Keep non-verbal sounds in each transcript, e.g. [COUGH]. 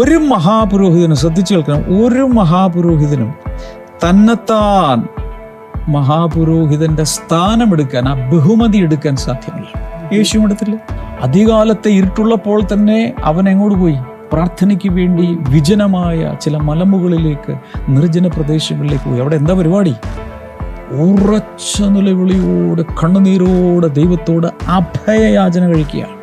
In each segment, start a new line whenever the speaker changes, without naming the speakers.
ഒരു മഹാപുരോഹിതനും ശ്രദ്ധിച്ചു കേൾക്കണം ഒരു മഹാപുരോഹിതനും തന്നെത്താൻ മഹാപുരോഹിതന്റെ സ്ഥാനമെടുക്കാൻ ആ ബഹുമതി എടുക്കാൻ സാധ്യമല്ല. യേശു എടുത്തില്ല. അധികാലത്തെ ഇരുട്ടുള്ളപ്പോൾ തന്നെ അവൻ എങ്ങോട്ട് പോയി? പ്രാർത്ഥനയ്ക്ക് വേണ്ടി വിജനമായ ചില മലമുകളിലേക്ക് നിർജന പ്രദേശങ്ങളിലേക്ക് പോയി. അവിടെ എന്താ പരിപാടി? ഉറച്ച നിലവിളിയോടെ കണ്ണുനീരോടെ ദൈവത്തോട് അഭയയാചന കഴിക്കുകയാണ്.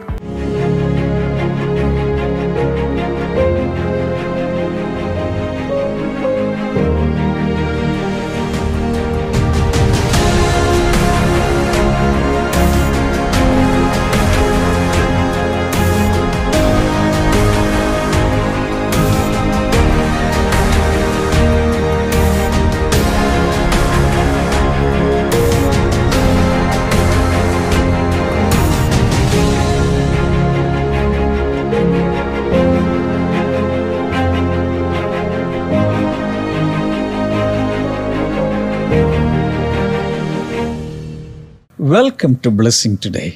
വെൽക്കം ടു ബ്ലെസ്സിങ് ടുഡേ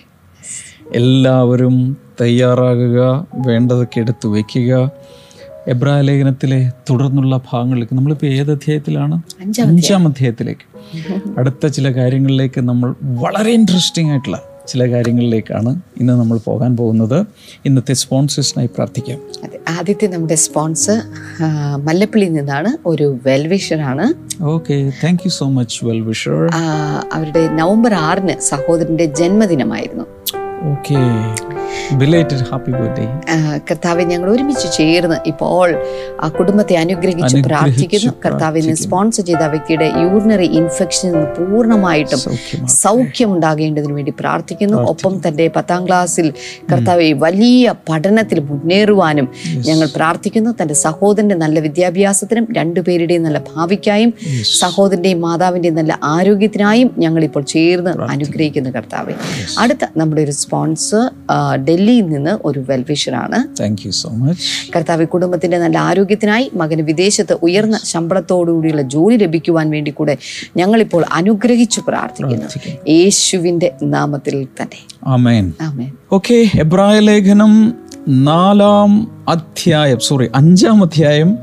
എല്ലാവരും തയ്യാറാകുക വേണ്ടതൊക്കെ എടുത്തു വയ്ക്കുക. എബ്രായ ലേഖനത്തിലെ തുടർന്നുള്ള ഭാഗങ്ങളിലേക്ക് നമ്മളിപ്പോൾ ഏത് അധ്യായത്തിലാണ്? അഞ്ചാം അധ്യായത്തിലേക്ക് അടുത്ത ചില കാര്യങ്ങളിലേക്ക് നമ്മൾ വളരെ ഇൻട്രസ്റ്റിംഗ് ആയിട്ടുള്ള ചില കാര്യങ്ങളിലേക്കാണ് ഇന്ന് നമ്മൾ പോകാൻ പോകുന്നത്. ഇന്നത്തെ സ്പോൺസേഴ്സിനായി പ്രാർത്ഥിക്കാം.
അതെ ആദ്യത്തെ നമ്മുടെ സ്പോൺസർ മല്ലപ്പള്ളിയിൽ നിന്നാണ്. ഒരു വെൽവിഷറാണ്.
Okay thank you so much
well wisher. അവരുടെ നവംബർ ആറിന് സഹോദരന്റെ ജന്മദിനമായിരുന്നു.
ഓക്കെ
കർത്താവെ ഞങ്ങൾ ഒരുമിച്ച് ചേർന്ന് ഇപ്പോൾ ആ കുടുംബത്തെ അനുഗ്രഹിച്ച് പ്രാർത്ഥിക്കുന്നു. കർത്താവിനെ സ്പോൺസർ ചെയ്ത വ്യക്തിയുടെ യൂറിനറി ഇൻഫെക്ഷനിൽ നിന്ന്
പൂർണമായിട്ടും
സൗഖ്യം ഉണ്ടാകേണ്ടതിന് വേണ്ടി പ്രാർത്ഥിക്കുന്നു. ഒപ്പം തന്റെ പത്താം ക്ലാസ്സിൽ കർത്താവെ വലിയ പഠനത്തിൽ മുന്നേറുവാനും ഞങ്ങൾ പ്രാർത്ഥിക്കുന്നു. തന്റെ സഹോദരന്റെ നല്ല വിദ്യാഭ്യാസത്തിനും രണ്ടുപേരുടെയും നല്ല ഭാവിക്കായും സഹോദരന്റെയും മാതാവിന്റെയും നല്ല ആരോഗ്യത്തിനായും ഞങ്ങൾ ഇപ്പോൾ ചേർന്ന് അനുഗ്രഹിക്കുന്നു കർത്താവെ. അടുത്ത നമ്മുടെ ഒരു സ്പോൺസർ ഡൽഹിയിൽ നിന്ന് ഒരു വെൽവിഷറാണ്.
താങ്ക് യു സോ മച്ച്
കർത്താവ് കുടുംബത്തിന്റെ നല്ല ആരോഗ്യത്തിനായി മകന് വിദേശത്ത് ഉയർന്ന ശമ്പളത്തോടുകൂടിയുള്ള ജോലി ലഭിക്കുവാൻ വേണ്ടി കൂടെ ഞങ്ങളിപ്പോൾ അനുഗ്രഹിച്ചു പ്രാർത്ഥിക്കുന്നു. യേശുവിന്റെ നാമത്തിൽ തന്നെ.
ഓക്കെ എബ്രായ ലേഖനം നാലാം അധ്യായം സോറി അഞ്ചാം അധ്യായം.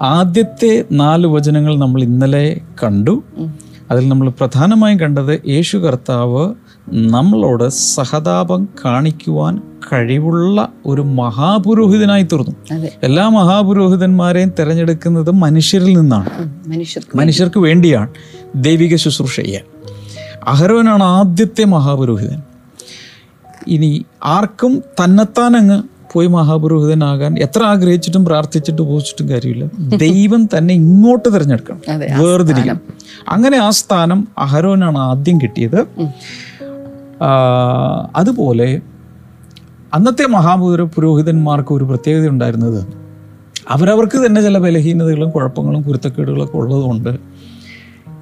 ആദ്യത്തെ നാല് വചനങ്ങൾ നമ്മൾ ഇന്നലെ കണ്ടു. അതിൽ നമ്മൾ പ്രധാനമായും കണ്ടത് യേശു കർത്താവ് നമ്മളോട് സഹതാപം കാണിക്കുവാൻ കഴിവുള്ള ഒരു മഹാപുരോഹിതനായി തീർന്നു. എല്ലാ മഹാപുരോഹിതന്മാരെയും തിരഞ്ഞെടുക്കുന്നത് മനുഷ്യരിൽ നിന്നാണ്.
മനുഷ്യർക്ക്
വേണ്ടിയാണ് ദൈവിക ശുശ്രൂഷ ചെയ്യാൻ. അഹരോനാണ് ആദ്യത്തെ മഹാപുരോഹിതൻ. ഇനി ആർക്കും തന്നെത്താൻ അങ്ങ് പോയി മഹാപുരോഹിതനാകാൻ എത്ര ആഗ്രഹിച്ചിട്ടും പ്രാർത്ഥിച്ചിട്ടും പോച്ചിട്ടും കാര്യമില്ല. ദൈവം തന്നെ ഇങ്ങോട്ട് തിരഞ്ഞെടുക്കണം. വേർതിരിക്കണം. അങ്ങനെ ആ സ്ഥാനം അഹരോനാണ് ആദ്യം കിട്ടിയത്. അതുപോലെ അന്നത്തെ മഹാപുര പുരോഹിതന്മാർക്ക് ഒരു പ്രത്യേകത ഉണ്ടായിരുന്നത് അവരവർക്ക് തന്നെ ചില ബലഹീനതകളും കുഴപ്പങ്ങളും കുരുത്തക്കേടുകളൊക്കെ ഉള്ളതുകൊണ്ട്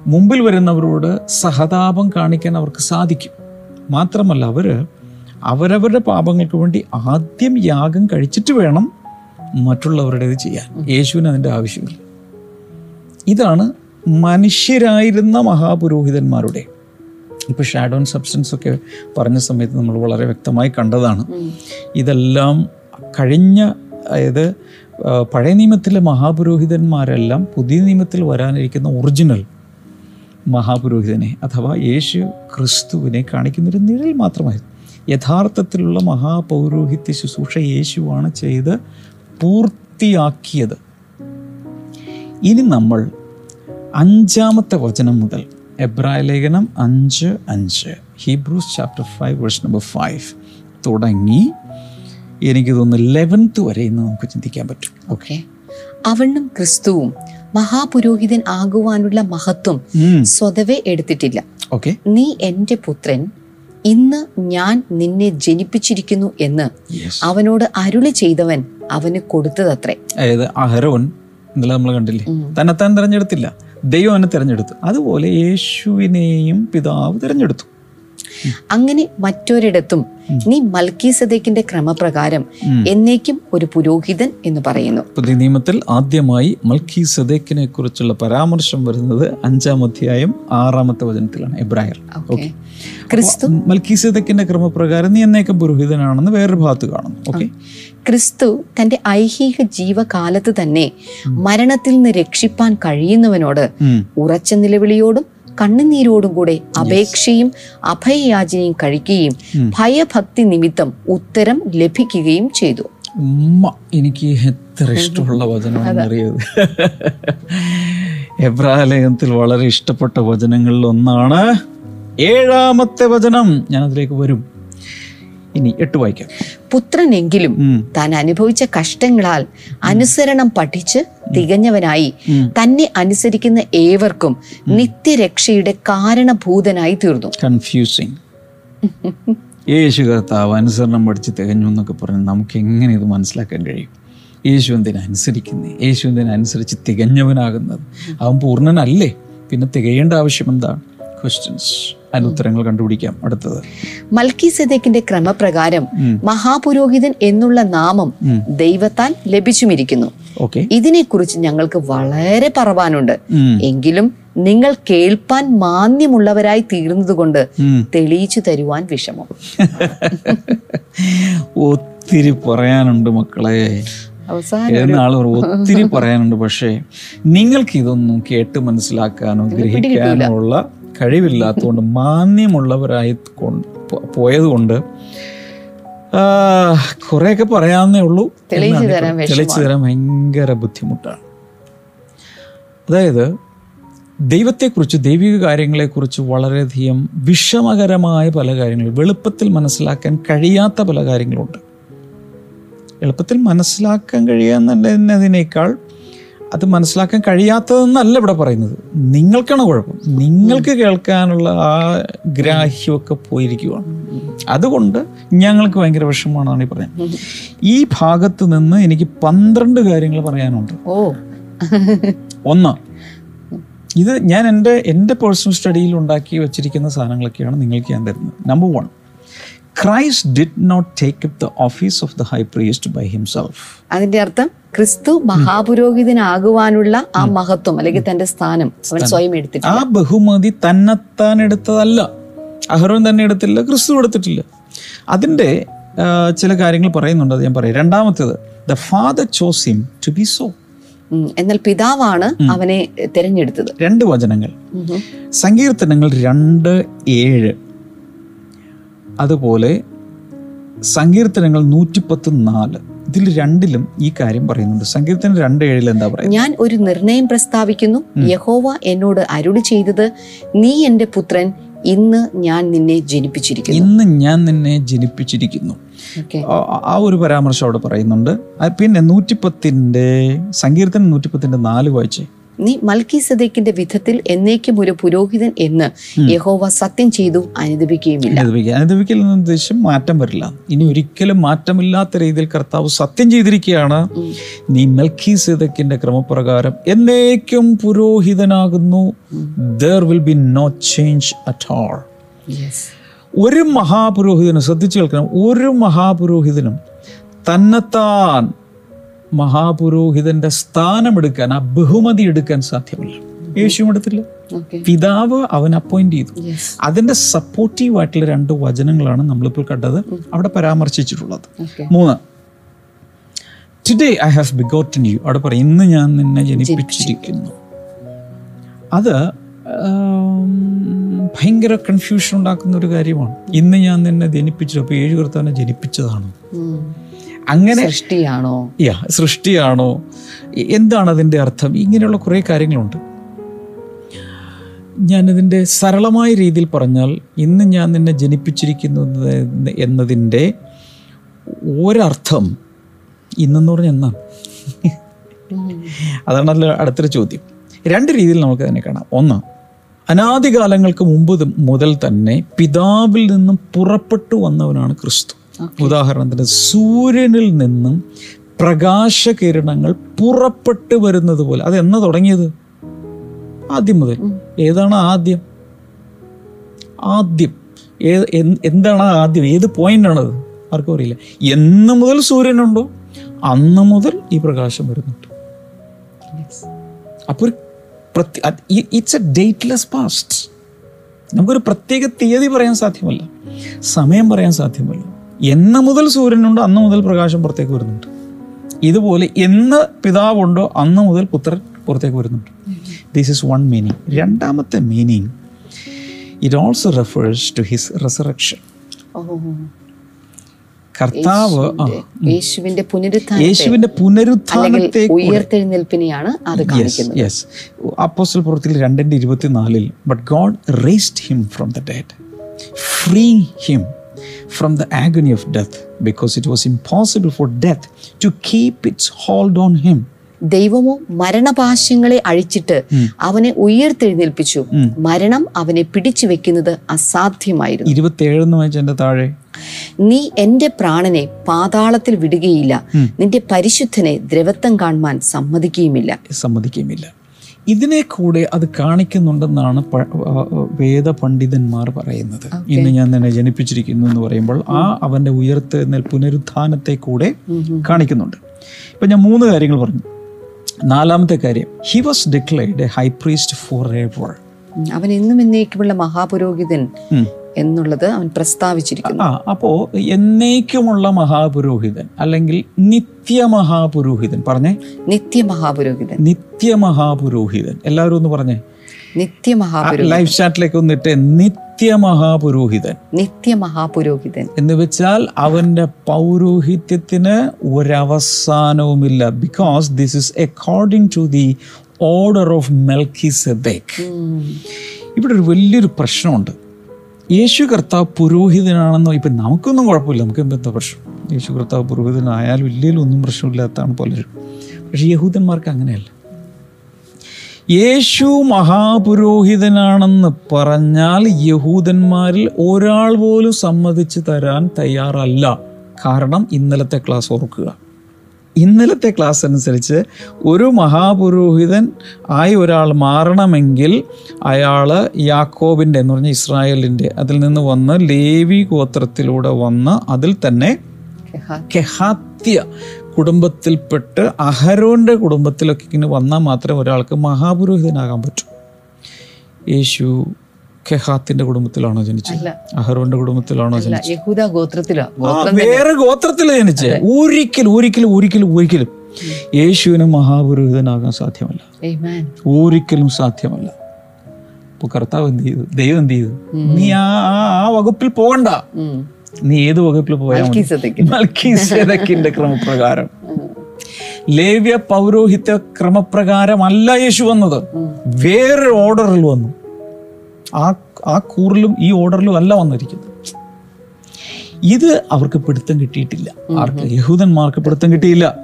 മുമ്പിൽ വരുന്നവരോട് സഹതാപം കാണിക്കാൻ അവർക്ക് സാധിക്കും. മാത്രമല്ല അവർ അവരവരുടെ പാപങ്ങൾക്ക് വേണ്ടി ആദ്യം യാഗം കഴിച്ചിട്ട് വേണം മറ്റുള്ളവരുടേത് ചെയ്യാൻ. യേശുവിന് അതിന്റെ ആവശ്യമില്ല. ഇതാണ് മനുഷ്യരായിരുന്ന മഹാപുരോഹിതന്മാരുടെ ഇപ്പോൾ ഷാഡോൺ സബ്സ്റ്റൻസ് ഒക്കെ പറഞ്ഞ സമയത്ത് നമ്മൾ വളരെ വ്യക്തമായി കണ്ടതാണ്. ഇതെല്ലാം കഴിഞ്ഞ അതായത് പഴയ നിയമത്തിലെ മഹാപുരോഹിതന്മാരെല്ലാം പുതിയ നിയമത്തിൽ വരാനിരിക്കുന്ന ഒറിജിനൽ മഹാപുരോഹിതനെ അഥവാ യേശു ക്രിസ്തുവിനെ കാണിക്കുന്നൊരു നിഴൽ മാത്രമായിരുന്നു. യഥാർത്ഥത്തിലുള്ള മഹാപൗരോഹിത്യ ശുശ്രൂഷ യേശുവാണ് ചെയ്ത് പൂർത്തിയാക്കിയത്. ഇനി നമ്മൾ അഞ്ചാമത്തെ വചനം മുതൽ എബ്രായ ലേഖനം അഞ്ച് അഞ്ച്. Hebrews chapter five verse number five തുടങ്ങി. എനിക്ക് തോന്നുന്നു ലെവൻത്ത് വരെ ഇന്ന് നമുക്ക് ചിന്തിക്കാൻ പറ്റും.
ഓക്കെ അവണ്ണും ക്രിസ്തുവും മഹാപുരോഹിതൻ ആകുവാനുള്ള മഹത്വം സ്വതവേ എടുത്തിട്ടില്ല.
ഓക്കെ
നീ എന്റെ പുത്രൻ ഇന്ന് ഞാൻ നിന്നെ ജനിപ്പിച്ചിരിക്കുന്നു എന്ന് അവനോട് അരുളി ചെയ്തവൻ അവന് കൊടുത്തതത്രേ.
അതായത് അഹരോൻ ഇന്നലെ നമ്മൾ കണ്ടില്ലേ? തന്നെത്താൻ തിരഞ്ഞെടുത്തില്ല. ദൈവം അവനെ തിരഞ്ഞെടുത്തു. അതുപോലെ യേശുവിനെയും പിതാവ് തിരഞ്ഞെടുത്തു.
അങ്ങനെ മറ്റൊരിടത്തും നീ മൽക്കീസദേക്കിന്റെ ക്രമപ്രകാരം എന്നേക്കും ഒരു പുരോഹിതൻ എന്ന് പറയുന്നു.
പുതിയ നിയമത്തിൽ ആദ്യമായി മൽക്കി സദേക്കിനെ കുറിച്ചുള്ള പരാമർശം വരുന്നത് അഞ്ചാം അധ്യായം ആറാമത്തെ വചനത്തിലാണ് എബ്രായർ.
ഓക്കെ ക്രിസ്തു
മൽക്കി സദേക്കിന്റെ ക്രമപ്രകാരം നീ എന്നേക്കും പുരോഹിതനാണെന്ന് വേറൊരു ഭാഗത്ത് കാണുന്നു. ഓക്കെ
ക്രിസ്തു തന്റെ ഐഹിക ജീവകാലത്ത് തന്നെ മരണത്തിൽ നിന്ന് രക്ഷിപ്പാൻ കഴിയുന്നവനോട് ഉറച്ച നിലവിളിയോടും കണ്ണുനീരോടും കൂടെ അപേക്ഷയും അഭയയാചനയും കഴിക്കുകയും ഭയഭക്തി നിമിത്തം ഉത്തരം ലഭിക്കുകയും ചെയ്തു.
ഉമ്മ എനിക്ക് എത്ര [LAUGHS] ഇഷ്ടമുള്ള വചനമാണ് അറിയത് [LAUGHS] എബ്രാലയത്തിൽ വളരെ ഇഷ്ടപ്പെട്ട വചനങ്ങളിൽ ഒന്നാണ് ഏഴാമത്തെ വചനം. ഞാൻ അതിലേക്ക് വരും. ഇനി എട്ട് വായിക്കാം.
പുത്രനെങ്കിലും താൻ അനുഭവിച്ച കഷ്ടങ്ങളാൽ അനുസരണം പഠിച്ച് തികഞ്ഞവനായി തന്നെ അനുസരിക്കുന്ന ഏവർക്കും നിത്യരക്ഷയുടെ കാരണഭൂതനായി തീർന്നു.
കൺഫ്യൂസിങ് യേശു കർത്താവ് അനുസരണം പഠിച്ച് തികഞ്ഞു എന്നൊക്കെ പറഞ്ഞ് നമുക്ക് എങ്ങനെ ഇത് മനസ്സിലാക്കാൻ കഴിയും? യേശു എന്തിനനുസരിക്കുന്നത് യേശു എന്തിനനുസരിച്ച് തികഞ്ഞവനാകുന്നത്? അവൻ പൂർണനല്ലേ? പിന്നെ തികയേണ്ട ആവശ്യം എന്താണ്? ക്വസ്റ്റ്യൻസ് അതിന് ഉത്തരങ്ങൾ കണ്ടുപിടിക്കാം. അടുത്തത്.
മൽക്കി സദേക്കിന്റെ ക്രമപ്രകാരം മഹാപുരോഹിതൻ എന്നുള്ള നാമം ദൈവത്താൽ ലഭിച്ചുമിരിക്കുന്നു.
ഓക്കെ.
ഇതിനെക്കുറിച്ച് ഞങ്ങൾക്ക് വളരെ പറവാനുണ്ട്. എങ്കിലും നിങ്ങൾ കേൾപ്പാൻ മാന്യമുള്ളവരായി തീർന്നതുകൊണ്ട് തെളിയിച്ചു തരുവാൻ വിഷമം. [LAUGHS]
ഒത്തിരി പറയാനുണ്ട് മക്കളെ. എന്നാൾ ഒത്തിരി [LAUGHS] പറയാനുണ്ട് പക്ഷേ നിങ്ങൾക്ക് ഇതൊന്നും കേട്ട് മനസ്സിലാക്കാനോ ഗ്രഹിക്കാനോ ഉള്ള കഴിവില്ലാത്തതുകൊണ്ട് മാന്യമുള്ളവരായി പോയതുകൊണ്ട് കുറെയൊക്കെ പറയാമെന്നേ ഉള്ളൂ. തെളിച്ചു
തരാൻ
ഭയങ്കര ബുദ്ധിമുട്ടാണ്. അതായത് ദൈവത്തെക്കുറിച്ച് ദൈവിക കാര്യങ്ങളെക്കുറിച്ച് വളരെയധികം വിഷമകരമായ പല കാര്യങ്ങൾ വെളുപ്പത്തിൽ മനസ്സിലാക്കാൻ കഴിയാത്ത പല കാര്യങ്ങളുണ്ട്. എളുപ്പത്തിൽ മനസ്സിലാക്കാൻ കഴിയാന്നതിനേക്കാൾ അത് മനസ്സിലാക്കാൻ കഴിയാത്തതെന്നല്ല ഇവിടെ പറയുന്നത്. നിങ്ങൾക്കാണ് കുഴപ്പം. നിങ്ങൾക്ക് കേൾക്കാനുള്ള ആ ഗ്രാഹ്യമൊക്കെ പോയിരിക്കുവാണ്. അതുകൊണ്ട് ഞങ്ങൾക്ക് ഭയങ്കര വിഷമമാണെന്നാണ് ഈ പറയുന്നത്. ഈ ഭാഗത്ത് നിന്ന് എനിക്ക് പന്ത്രണ്ട് കാര്യങ്ങൾ പറയാനുണ്ട്.
ഓ.
ഒന്ന് ഇത് ഞാൻ എന്റെ എന്റെ പേഴ്സണൽ സ്റ്റഡിയിൽ ഉണ്ടാക്കി വെച്ചിരിക്കുന്ന സാധനങ്ങളൊക്കെയാണ് നിങ്ങൾക്ക് ഞാൻ തരുന്നത്. Number one Christ did not take the office of the high priest by himself
അതിന്റെ അർത്ഥം ക്രിസ്തു മഹാപുരോഹിതനാകുവാനുള്ള ആ മഹത്വം അല്ലെങ്കിൽ തന്റെ സ്ഥാനം അവൻ സ്വയം എടുത്തില്ല
ആ ബഹുമതി തന്നെത്താൻ എടുത്തതല്ല. അഹരോൻ തന്നെ എടുത്തില്ല ക്രിസ്തു എടുത്തിട്ടില്ല. അതിന്റെ ചില കാര്യങ്ങൾ പറയുന്നുണ്ട് അത് ഞാൻ പറയാം. രണ്ടാമത്തേത് the father chose him to be so.
എന്നാൽ പിതാവാണ് അവനെ തിരഞ്ഞെടുത്തത്.
രണ്ട് വചനങ്ങൾ. സങ്കീർത്തനങ്ങൾ രണ്ട് ഏഴ്. അതുപോലെ സങ്കീർത്തനങ്ങൾ നൂറ്റിപ്പത്ത് നാല് ഇതിൽ രണ്ടിലും ഈ കാര്യം പറയുന്നുണ്ട്. സങ്കീർത്തനം രണ്ട് ഏഴിൽ എന്താ പറയുക
ഞാൻ ഒരു നിർണയം പ്രസ്താവിക്കുന്നു. യഹോവ എന്നോട് അരുളി ചെയ്തത് നീ എന്റെ പുത്രൻ ഇന്ന് ഞാൻ നിന്നെ ജനിപ്പിച്ചിരിക്കുന്നു.
ഇന്ന് ഞാൻ നിന്നെ ജനിപ്പിച്ചിരിക്കുന്നു. ആ- ഒരു പരാമർശം അവിടെ പറയുന്നുണ്ട്. പിന്നെ നൂറ്റിപ്പത്തിന്റെ സങ്കീർത്തനം നൂറ്റിപ്പത്തിന്റെ നാല് വായിച്ചേ.
നീ മൽക്കി സദേക്കിന്റെ വിധത്തിൽ എന്നേക്കും ഒരു പുരോഹിതൻ എന്ന് യഹോവ സത്യം ചെയ്തു അനുദപിക്കുകയുമില്ല.
അനുദപിക്കുക. അനുദപിക്കൽ എന്ന ഉദ്ദേശം മാറ്റം വരില്ല. ഇനി ഒരിക്കലും മാറ്റമില്ലാത്ത രീതിയിൽ കർത്താവ് സത്യം ചെയ്തിരിക്കുകയാണ്. നീ മൽക്കി സേതക്കിന്റെ ക്രമപ്രകാരം എന്നേക്കും പുരോഹിതനാകുന്നു. There will be no change at all ഒരു മഹാപുരോഹിതനും ശ്രദ്ധിച്ചു കേൾക്കണം ഒരു മഹാപുരോഹിതനും തന്നെത്താൻ മഹാപുരോഹിതന്റെ സ്ഥാനമെടുക്കാൻ ആ ബഹുമതി എടുക്കാൻ സാധ്യമല്ല. യേശുവും എടുത്തില്ല. പിതാവ് അവൻ അപ്പോയിന്റ് ചെയ്തു. അതിന്റെ സപ്പോർട്ടീവ് ആയിട്ടുള്ള രണ്ട് വചനങ്ങളാണ് നമ്മളിപ്പോൾ കണ്ടത് അവിടെ പരാമർശിച്ചിട്ടുള്ളത്. മൂന്ന്. Today I have begotten you അവിടെ പറയും ഇന്ന് ഞാൻ നിന്നെ ജനിപ്പിച്ചിരിക്കുന്നു. അത് ഭയങ്കര കൺഫ്യൂഷൻ ഉണ്ടാക്കുന്ന ഒരു കാര്യമാണ്. ഇന്ന് ഞാൻ നിന്നെ ജനിപ്പിച്ചു അപ്പൊ ഏഴു കർത്താവിനെ ജനിപ്പിച്ചതാണോ? അങ്ങനെ
സൃഷ്ടിയാണോ?
യാ സൃഷ്ടിയാണോ? എന്താണ് അതിന്റെ അർത്ഥം? ഇങ്ങനെയുള്ള കുറേ കാര്യങ്ങളുണ്ട്. ഞാനതിന്റെ സരളമായ രീതിയിൽ പറഞ്ഞാൽ ഇന്ന് ഞാൻ നിന്നെ ജനിപ്പിച്ചിരിക്കുന്നു എന്ന് എന്നതിന്റെ ഒരർത്ഥം ഇന്നെന്ന് പറഞ്ഞാൽ എന്നാണ് അതാണല്ലോ അടുത്തൊരു ചോദ്യം. രണ്ട് രീതിയിൽ നമുക്ക് തന്നെ കാണാം. ഒന്ന് അനാദികാലങ്ങൾക്ക് മുമ്പ് മുതൽ തന്നെ പിതാവിൽ നിന്നും പുറപ്പെട്ടു വന്നവനാണ് ക്രിസ്തു. ഉദാഹരണത്തിന് സൂര്യനിൽ നിന്നും പ്രകാശകിരണങ്ങൾ പുറപ്പെട്ടു വരുന്നത് പോലെ അത് എന്നാ തുടങ്ങിയത്? ആദ്യം മുതൽ. ഏതാണ് ആദ്യം? ആദ്യം. എന്താണ് ആദ്യം? ഏത് പോയിന്റ് ആണത് ആർക്കും അറിയില്ല. എന്ന് മുതൽ സൂര്യനുണ്ടോ? അന്ന് മുതൽ ഈ പ്രകാശം വരുന്നുണ്ട്. അപ്പോൾ ഒരു ഇറ്റ്സ് എ ഡേറ്റ്ലെസ് പാസ്റ്റ് നമുക്കൊരു പ്രത്യേക തീയതി പറയാൻ സാധ്യമല്ല. സമയം പറയാൻ സാധ്യമല്ല. എന്ന് മുതൽ സൂര്യനുണ്ടോ അന്ന് മുതൽ പ്രകാശം പുറത്തേക്ക് വരുന്നുണ്ട്. ഇതുപോലെ എന്ന് പിതാവുണ്ടോ അന്ന് മുതൽ പുത്രൻ പുറത്തേക്ക് വരുന്നുണ്ട്. ദിസ് ഇസ് വൺ മീനിങ് രണ്ടാമത്തെ meaning it also refers to his resurrection കർത്താവ്
യേശുവിന്റെ പുനരുത്ഥാന
യേശുവിന്റെ പുനരുത്ഥാനത്തെ
ഉയർത്തെഴുന്നേൽപ്പിനെയാണ് അത് കാണിക്കുന്നത്.
യെസ് അപ്പോസ്റ്റൽ പ്രവൃത്തിയിൽ രണ്ടിന്റെ ഇരുപത്തിനാലിൽ but God raised him from the dead free him from the agony of death because it was impossible for death to keep its hold on him.
ദൈവമോ മരണപാശങ്ങളെ അഴിച്ചിട്ട് അവനെ ഉയർത്തെഴുന്നേൽപ്പിച്ചു. മരണം അവനെ പിടിച്ചു വെക്കുന്നത് അസാധ്യമായിരുന്നു.
താഴെ.
നീ എന്റെ പ്രാണനെ പാതാളത്തിൽ വിടുകയില്ല. നിന്റെ പരിശുദ്ധനെ ദ്രവത്വം കാണുവാൻ സമ്മതിക്കുകയുമില്ല.
സമ്മതിക്കുകയുമില്ല. ഇതിനെ കൂടെ അത് കാണിക്കുന്നുണ്ടെന്നാണ് വേദപണ്ഡിതന്മാർ പറയുന്നത്. ഇന്ന് ഞാൻ തന്നെ ജനിപ്പിച്ചിരിക്കുന്നു എന്ന് പറയുമ്പോൾ ആ അവന്റെ ഉയർത്തെഴുന്നേൽ പുനരുത്ഥാനത്തെ കൂടെ കാണിക്കുന്നുണ്ട്. ഇപ്പൊ ഞാൻ മൂന്ന് കാര്യങ്ങൾ പറഞ്ഞു. നാലാമത്തെ കാര്യം he was declared a high priest for ever
അവൻ എന്നും എന്നേക്കുമുള്ള മഹാപുരോഹിതൻ. എന്നുള്ളത് അവൻ പ്രസ്താവിച്ചിരിക്കുന്നു.
ആ അപ്പോ എന്നേക്കുമുള്ള മഹാപുരോഹിതൻ അല്ലെങ്കിൽ നിത്യ നിത്യമഹാപുരോഹിതൻ പറഞ്ഞേ?
നിത്യ
മഹാപുരോഹിതൻ എല്ലാവരും ഒന്ന് പറഞ്ഞേ?
മഹാപുരോഹിതൻ
ലൈഫ് ചാറ്റിലേക്ക് മഹാപുരോഹിതൻ നിത്യ
മഹാപുരോഹിതൻ
എന്ന് വെച്ചാൽ അവന്റെ പൗരോഹിത്യത്തിന് ഒരവസാനവുമില്ല. Because this is according to the order of Melchizedek ഇവിടെ ഒരു വലിയൊരു പ്രശ്നമുണ്ട്. യേശു കർത്താവ് പുരോഹിതനാണെന്നോ ഇപ്പം നമുക്കൊന്നും കുഴപ്പമില്ല. നമുക്ക് എന്താ പ്രശ്നം? യേശു കർത്താവ് പുരോഹിതനായാലും ഇല്ലെങ്കിലും ഒന്നും പ്രശ്നമില്ലാത്തതാണ് പലരും. പക്ഷേ യഹൂദന്മാർക്ക് അങ്ങനെയല്ല. യേശു മഹാപുരോഹിതനാണെന്ന് പറഞ്ഞാൽ യഹൂദന്മാരിൽ ഒരാൾ പോലും സമ്മതിച്ചു തരാൻ തയ്യാറല്ല. കാരണം ഇന്നലത്തെ ക്ലാസ് ഓർക്കുക. ഇന്നലത്തെ ക്ലാസ് അനുസരിച്ച് ഒരു മഹാപുരോഹിതൻ ആയി ഒരാൾ മാറണമെങ്കിൽ അയാൾ യാക്കോബിന്റെ എന്ന് പറഞ്ഞ ഇസ്രായേലിന്റെ അതിൽ നിന്ന് വന്ന് ലേവി ഗോത്രത്തിലൂടെ വന്ന് അതിൽ തന്നെ കെഹാത്യ കുടുംബത്തിൽപ്പെട്ട് അഹരോന്റെ കുടുംബത്തിലൊക്കെ ഇങ്ങനെ വന്നാൽ മാത്രമേ ഒരാൾക്ക് മഹാപുരോഹിതനാകാൻ പറ്റൂ. യേശു കെഹാത്തിന്റെ കുടുംബത്തിലാണോ ജനിച്ചത്? അഹറോന്റെ കുടുംബത്തിലാണോ ജനിച്ചത്?
യഹൂദ ഗോത്രത്തിലോ.
വേറെ ഗോത്രത്തിൽ ജനിച്ചേ ഒരിക്കലും ഒരിക്കലും ഒരിക്കലും ഒരിക്കലും യേശുവിന് മഹാപുരോഹിതനാകാൻ സാധ്യമല്ല. ഒരിക്കലും സാധ്യമല്ല. അപ്പൊ കർത്താവ് എന്ത് ചെയ്തു? ദൈവം എന്ത് ചെയ്തു? നീ ആ ആ- വകുപ്പിൽ പോകണ്ട. നീ ഏത് വകുപ്പിൽ പോയാൽ ക്രമപ്രകാരം. ലേവ്യ പൗരോഹിത്യ ക്രമപ്രകാരമല്ല യേശു വന്നത്. വേറെ ഓർഡറിൽ വന്നു. ആ ആ കൂറിലും ഈ ഓർഡറിലും അല്ല വന്നിരിക്കുന്നത്. ഇത് അവർക്ക് പിടുത്തം കിട്ടിയിട്ടില്ല. ആർക്ക് യഹൂദന്മാർക്ക് പിടുത്തം കിട്ടിയില്ല.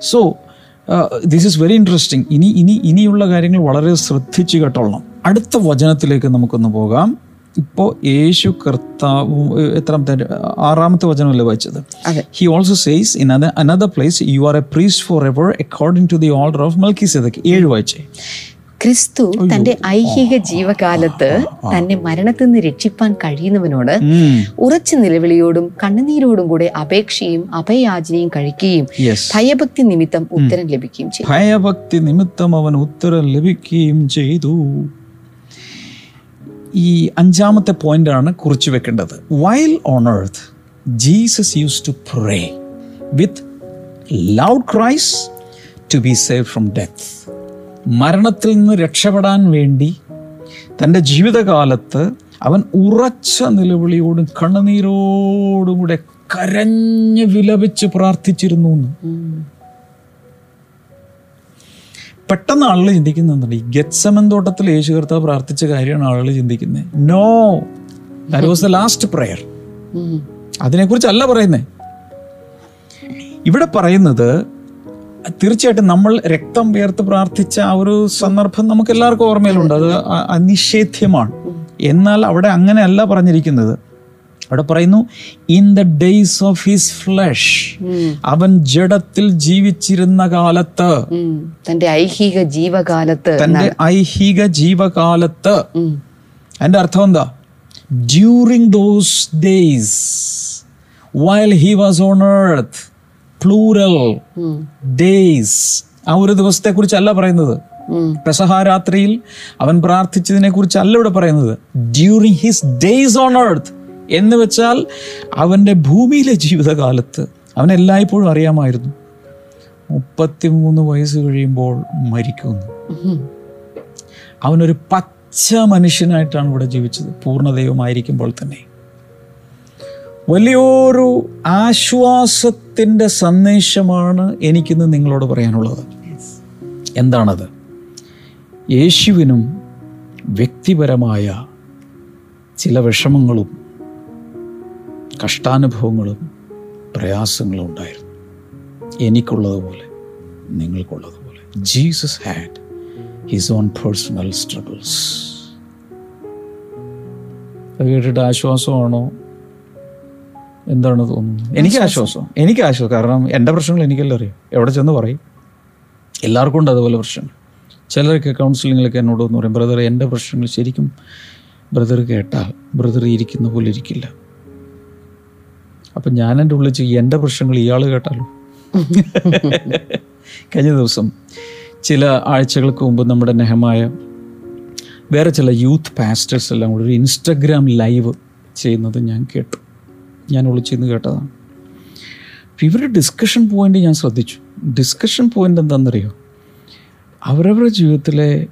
So this is very interesting ഇനി ഇനി ഇനിയുള്ള കാര്യങ്ങൾ വളരെ ശ്രദ്ധിച്ച് കേട്ടോളണം. അടുത്ത വചനത്തിലേക്ക് നമുക്കൊന്ന് പോകാം. ഇപ്പോൾ യേശു കർത്താവ് എത്രാമത്തെ ആറാമത്തെ വചനമല്ലേ വായിച്ചത്? He also says in another place you are a priest for ever according to the order of Melchizedek ഏഴ് വായിച്ചേ.
ക്രിസ്തു തന്റെ ഐഹിക ജീവകാലത്ത് തന്നെ മരണത്തിൽ നിന്ന് രക്ഷിപ്പാൻ കഴിയുന്നവനോട്. ഉറച്ച നിലവിളിയോടും കണ്ണുനീരോടും കൂടെ അപേക്ഷയും അഭയാചനയും കഴിക്കുകയും ഭയഭക്തി നിമിത്തം ഉത്തരം ലഭിക്കുകയും ചെയ്തു.
ഭയഭക്തി നിമിത്തം അവൻ ഉത്തരം ലഭിക്കുകയും ചെയ്തു. ഈ അഞ്ചാമത്തെ പോയിന്റ് ആണ് കുറിച്ചു വെക്കേണ്ടത്. While on earth Jesus use to pray with loud cries to be save from death മരണത്തിൽ നിന്ന് രക്ഷപ്പെടാൻ വേണ്ടി തന്റെ ജീവിതകാലത്ത് അവൻ ഉറച്ച നിലവിളിയോടും കണ്ണുനീരോടും കൂടെ കരഞ്ഞ് വിലപിച്ച് പ്രാർത്ഥിച്ചിരുന്നു എന്ന്. പെട്ടെന്ന് ആളുകൾ ചിന്തിക്കുന്നുണ്ട് ഈ ഗത്സമൻ തോട്ടത്തിൽ യേശു കർത്താവ് പ്രാർത്ഥിച്ച കാര്യമാണ് ആളുകൾ ചിന്തിക്കുന്നത്. No that was the last prayer. അതിനെക്കുറിച്ചല്ല പറയുന്നത് ഇവിടെ പറയുന്നത് തീർച്ചയായിട്ടും നമ്മൾ രക്തം വേർത്ത് പ്രാർത്ഥിച്ച ആ ഒരു സന്ദർഭം നമുക്ക് എല്ലാവർക്കും ഓർമ്മയിലുണ്ട്. അത് അനിഷേധ്യമാണ്. എന്നാൽ അവിടെ അങ്ങനെയല്ല പറഞ്ഞിരിക്കുന്നത്. അവിടെ പറയുന്നു in the days of his flesh അവൻ ജഡത്തിൽ ജീവിച്ചിരുന്ന കാലത്ത്
തന്റെ ഐഹിക ജീവകാലത്ത്
തന്റെ ഐഹിക ജീവകാലത്ത്. അതിന്റെ അർത്ഥം എന്താ? During those days while he was on earth plural days ആ ഒരു ദിവസത്തെ കുറിച്ചല്ല പറയുന്നത് പെസഹാരാത്രിയിൽ അവൻ പ്രാർത്ഥിച്ചതിനെ കുറിച്ചല്ല ഇവിടെ പറയുന്നത്. During his days on earth എന്ന് വെച്ചാൽ അവന്റെ ഭൂമിയിലെ ജീവിതകാലത്ത്. അവൻ എല്ലായ്പ്പോഴും അറിയാമായിരുന്നു. മുപ്പത്തിമൂന്ന് വയസ്സ് കഴിയുമ്പോൾ മരിക്കുന്നു. അവനൊരു പച്ച മനുഷ്യനായിട്ടാണ് ഇവിടെ ജീവിച്ചത്. പൂർണ ദൈവമായിരിക്കുമ്പോൾ തന്നെ. വലിയൊരു ആശ്വാസത്തിന്റെ സന്ദേശമാണ് എനിക്കിന്ന് നിങ്ങളോട് പറയാനുള്ളത്. എന്താണത്? യേശുവിനും വ്യക്തിപരമായ ചില വിഷമങ്ങളും കഷ്ടാനുഭവങ്ങളും പ്രയാസങ്ങളും ഉണ്ടായിരുന്നു. എനിക്കുള്ളതുപോലെ നിങ്ങൾക്കുള്ളതുപോലെ. Jesus had his own personal struggles. അത് കേട്ടിട്ട് ആശ്വാസമാണോ? എന്താണ് തോന്നുന്നത്? എനിക്ക് ആശ്വാസം. എനിക്ക് ആശ്വാസം. കാരണം എന്റെ പ്രശ്നങ്ങൾ എനിക്കെല്ലാം അറിയാം. എവിടെ ചെന്ന് പറയും? എല്ലാവർക്കും ഉണ്ട് അതുപോലെ പ്രശ്നങ്ങൾ ചിലർക്ക് കൗൺസിലിങ്ങിലൊക്കെ എന്നോട് എന്ന് പറയും ബ്രദർ എന്റെ പ്രശ്നങ്ങൾ ശരിക്കും ബ്രദർ കേട്ടാൽ ബ്രദർ ഇരിക്കുന്ന പോലെ ഇരിക്കില്ല. അപ്പം ഞാൻ എന്റെ ഉള്ളിൽ ചെയ്യും എന്റെ പ്രശ്നങ്ങൾ ഇയാൾ കേട്ടാലോ? [LAUGHS] കഴിഞ്ഞ ദിവസം ചില ആഴ്ചകൾക്ക് മുമ്പ് നമ്മുടെ നെഹമായ വേറെ ചില യൂത്ത് പാസ്റ്റേഴ്സ് എല്ലാം കൂടി ഒരു ഇൻസ്റ്റഗ്രാം ലൈവ് ചെയ്യുന്നത് ഞാൻ കേട്ടു. ഞാൻ ഒളിച്ചിരുന്ന് കേട്ടതാണ്. ഇവരുടെ ഡിസ്കഷൻ പോയിന്റ് ഞാൻ ശ്രദ്ധിച്ചു. ഡിസ്കഷൻ പോയിന്റ് എന്താണെന്നറിയോ? അവരവരുടെ ജീവിതത്തിലെ